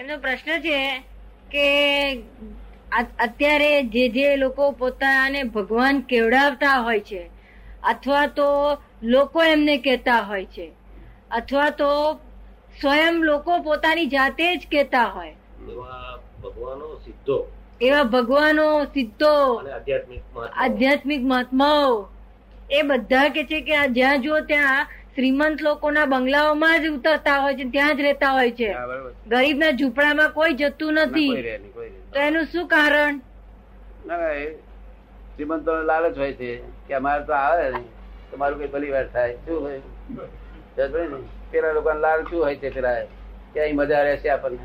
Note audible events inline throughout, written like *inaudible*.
એમનો પ્રશ્ન છે કે અત્યારે જે જે લોકો પોતાને ભગવાન કેવડાવતા હોય છે અથવા તો લોકો એમને કહેતા હોય છે અથવા તો સ્વયં લોકો પોતાની જાતે જ કહેતા હોય. ભગવાનો સિદ્ધો. એવા ભગવાનો સિદ્ધો. આધ્યાત્મિક મહાત્માઓ. એ બધા કે છે કે આ જ્યાં જુઓ ત્યાં શ્રીમંત લોકોના બંગલાઓમાં જ ઉતરતા હોય છે ત્યાં જ રહેતા હોય છે. ગરીબના ઝૂંપડામાં કોઈ જતું નથી. તો એનું શું કારણ? શ્રીમંતો લાલચ હોય છે કે અમારે તો આવે ને તમારું કઈ ભલી વાર થાય. શું હોય? પેલા લોકો લાલ શું હોય છે પેલા? કે અહીં મજા રહેશે આપણને.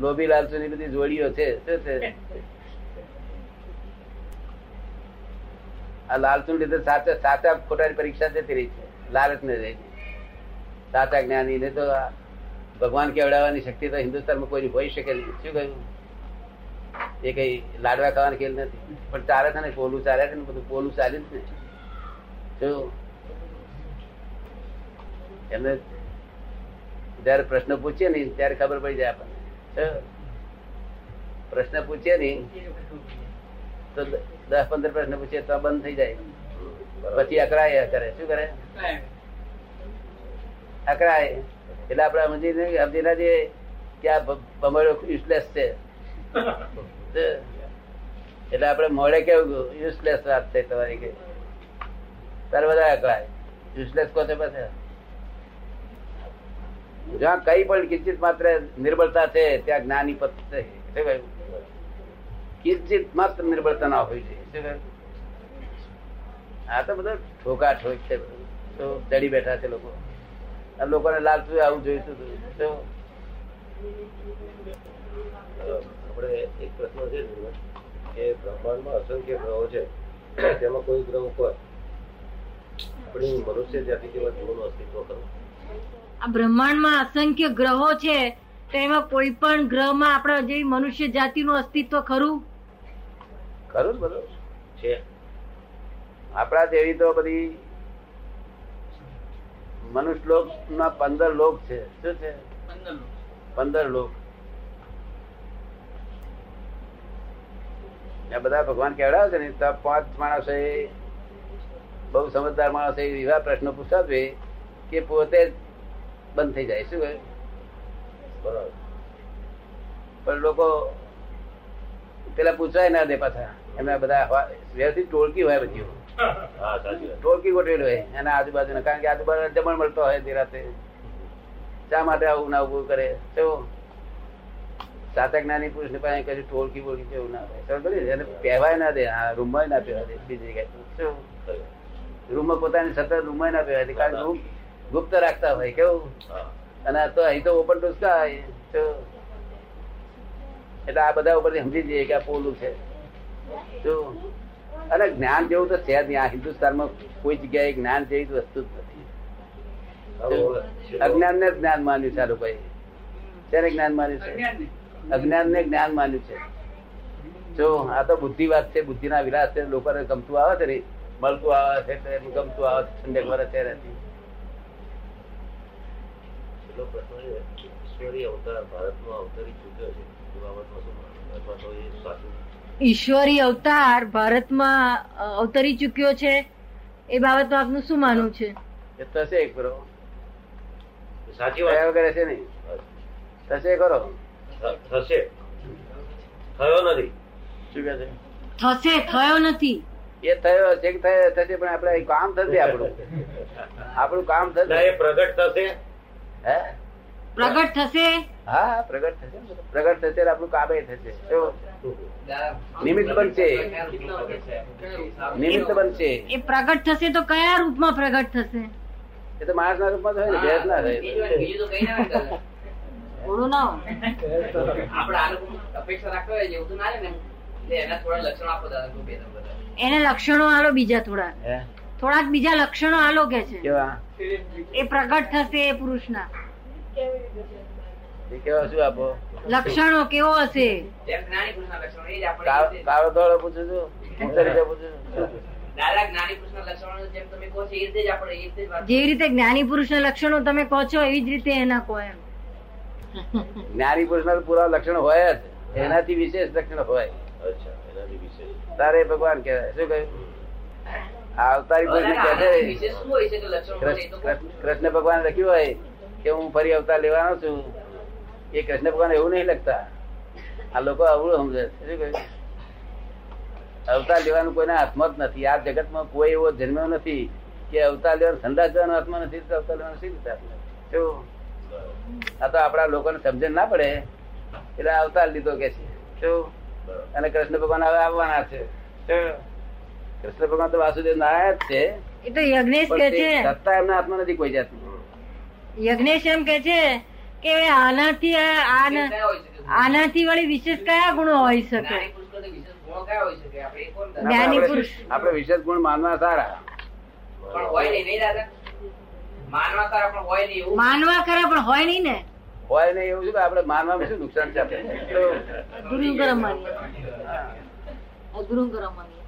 લોભી લાલચુ ની? બધી જોડીઓ છે. શું છે? આ લાલચુ લીધે સાચા સાચા ખોટાની પરીક્ષા જતી રહી છે. લાલચ ને રહી સાચા જ્ઞાની ને તો ભગવાન કેવડાવવાની શક્તિ તો હિન્દુસ્તાનમાં કોઈ હોઈ શકે નહીં. શું કહ્યું? એ કઈ લાડવા ખાવાની ખેલ નથી. પણ ચાલે છે ને, પોલું ચાલે છે ને, બધું પોલું ચાલે જ ને. શું એમને જયારે પ્રશ્ન પૂછીએ ને, ત્યારે ખબર પડી જાય આપણને. પ્રશ્ન પૂછીએ ને તો દસ પંદર પ્રશ્ન પૂછીએ તો બંધ થઈ જાય. પછી અકળાય કરે. શું કરે? અકળાય એટલે આપડે સમજી સમજી ના જઈએ કે આ બ- યુઝલેસ છે. એટલે આપડે મોડે કેવું યુઝલેસ વાત છે તમારી કે તારે બધા અકળાય યુઝલેસ કોતે પાસે જ્યાં કઈ પણ કિંચિત માત્ર નિર્બળતા છે, ત્યાં જ્ઞાની પદ છે. શું કહ્યું. કિંચિત માત્ર નિર્બળતા ના હોય છે. આ તો બધો ઠોકા ઠોક છે. તો ચડી બેઠા છે લોકો. આ લોકોને લાલચું આવું જોઈતું તો. આપણે એક પ્રશ્ન છે કે બ્રહ્માંડમાં અસંખ્ય ગ્રહો છે. તેમાં કોઈ ગ્રહ ઉપર આપણી મનુષ્ય જાતિ જેવા જીવનનું અસ્તિત્વ ખરું? આ બ્રહ્માંડમાં અસંખ્ય ગ્રહો છે, તો એમાં કોઈ પણ ગ્રહમાં આપણા જેવી મનુષ્ય જાતિનું અસ્તિત્વ ખરું? ખરું ને બધું? છે. આપણા જેવી તો બધી મનુષ્ય લોક ના પંદર લોક છે. શું છે? પંદર લોક. બધા ભગવાન કેવડાવે છે ને? પાંચ માણસો બહુ સમજદાર માણસો એવા પ્રશ્નો પૂછતા જ કે પોતે બંધ થઈ જાય. શું બરાબર. પણ લોકો પેલા પૂછાય ના દે પાછા. એમના બધા વ્યવસ્થિત ટોળકી હોય બધી. હા ટોળકી ગોઠવેલી હોય. એના આજુબાજુ કારણ કે આજુબાજુ જમણ મળતો હોય તે રાતે. શા માટે આવું ના ઉભું કરે? તો સાચા જ્ઞાની પુરુષ ને પાસે કશું ટોળકી બોળકી એવું ના હોય. સમજ એને પહેવાય ના દે. આ રૂમમાં ના પહેવા દે. બીજી જગ્યાએ. રૂમમાં પોતાની સતત રૂમમાં ના પહેવાય દે. કારણ કે રૂમ ગુપ્ત રાખતા હોય. કેવું? અને તો અહીં તો ઓપન ટુસ્કા હોય તો એટલે આ બધા ઉપરથી સમજી જઈએ કે આ પોલું છે. જો અને જ્ઞાન જેવું તો છે જ નહીં. આ હિન્દુસ્તાનમાં કોઈ જગ્યાએ જ્ઞાન જેવી વસ્તુ જ નથી. અજ્ઞાન ને જ્ઞાન માન્યું છે આ લોકોએ. જ્ઞાન માન્યું છે? અજ્ઞાન ને જ્ઞાન માન્યું છે. જો આ તો બુદ્ધિ વાત છે. બુદ્ધિના વિલાસ છે. લોકોને ગમતું આવે છે ને? મળતું આવે છે ગમતું આવે છે. ઠંડક વરસ છે નથી અવતાર ભારતમાં અવતરી ચૂક્યો છે. ઈશ્વરી અવતાર ભારતમાં અવતરી ચુક્યો છે. એ બાબતમાં આપનું શું માનવું છે? એ થશે કરો સાચી વાત. કરે છે નહીં. થશે કરો. થશે. થયો નથી. શું કહે છે? થશે થયો નથી. એ થયો છે કે થયો થશે પણ આપણે કામ થશે *laughs* આપણું. આપણું કામ થશે. પ્રગટ થશે. હે? પ્રગટ થશે? હા પ્રગટ થશે પ્રગટ થશે આપણું કામે થશે. નિમિત્ત બનશે નિમિત્ત બનશે એ પ્રગટ થશે તો કયા રૂપમાં પ્રગટ થશે? એ તો માણસ ના રૂપમાં થાય. ને ભેદ ના થોડું અપેક્ષા એવું તો ને એના થોડા લક્ષણો આપો દાદા એને લક્ષણો આલો બીજા થોડા. થોડાક બીજા લક્ષણો આલો કે છે. એ પ્રગટ થશે એ પુરુષના. એ કેવા શું આપો? લક્ષણો કેવો હશે? કાળો ધોળો પૂછું છું? જે રીતે પૂછું છું? દાદા જ્ઞાની પુરુષના લક્ષણો જેમ તમે કહો છો એ રીતે જ આપણે એ રીતે જ વાત જેવી રીતે જ્ઞાની પુરુષના લક્ષણો તમે કહો છો એવી જ રીતે એના કહો એમ. જ્ઞાની પુરુષના પૂરા લક્ષણ હોય જ. એનાથી વિશેષ લક્ષણ હોય. તારે ભગવાન કહેવાય. શું કહ્યું? અવતારી પુરુષ કહે દાદા, છે વિશેષ શું હોય છે કે લક્ષણો હોય છે? એ તો કૃષ્ણ કૃષ્ણ ભગવાન લખ્યું હોય કે હું ફરી અવતાર લેવાનો છું. એ કૃષ્ણ ભગવાન એવું નહીં લખતા આ લોકો અવળું સમજે છે. અવતાર લેવાનું કોઈના હાથમાં જ નથી. આ જગતમાં કોઈ એવો જન્મ્યો નથી કે અવતાર લેવાનો સંદાસ જવાનો હાથમાં નથી અવતાર લેવાનો શી રીતે આ તો આપણા લોકોને સમજણ ના પડે. એટલે અવતાર લીધો કે છે. અને કૃષ્ણ ભગવાન હવે આવવાના છે. કૃષ્ણ ભગવાન તો વાસુદેવ નારાયણ જ છે. એ તો યજ્ઞેશ કે છે. સત્તા એમના હાથમાં નથી કોઈ જાતની. યજ્ઞેશ એમ કે છે કે આનાથી? આનાથી વળી વિશેષ કયા ગુણો હોઈ શકે? જ્ઞાની પુરુષ. આપણે વિશેષ ગુણ માનવા સારા. પણ હોય નહીં, દાદા? માનવા તારા પણ હોય નહીં માનવા ખરા પણ હોય નહીં ને? હોય નહીં એવું છે કે આપણે માનવામાં શું નુકસાન છે આપણે? ગુરુ ગરમ માની ગુરુ ગરમ માની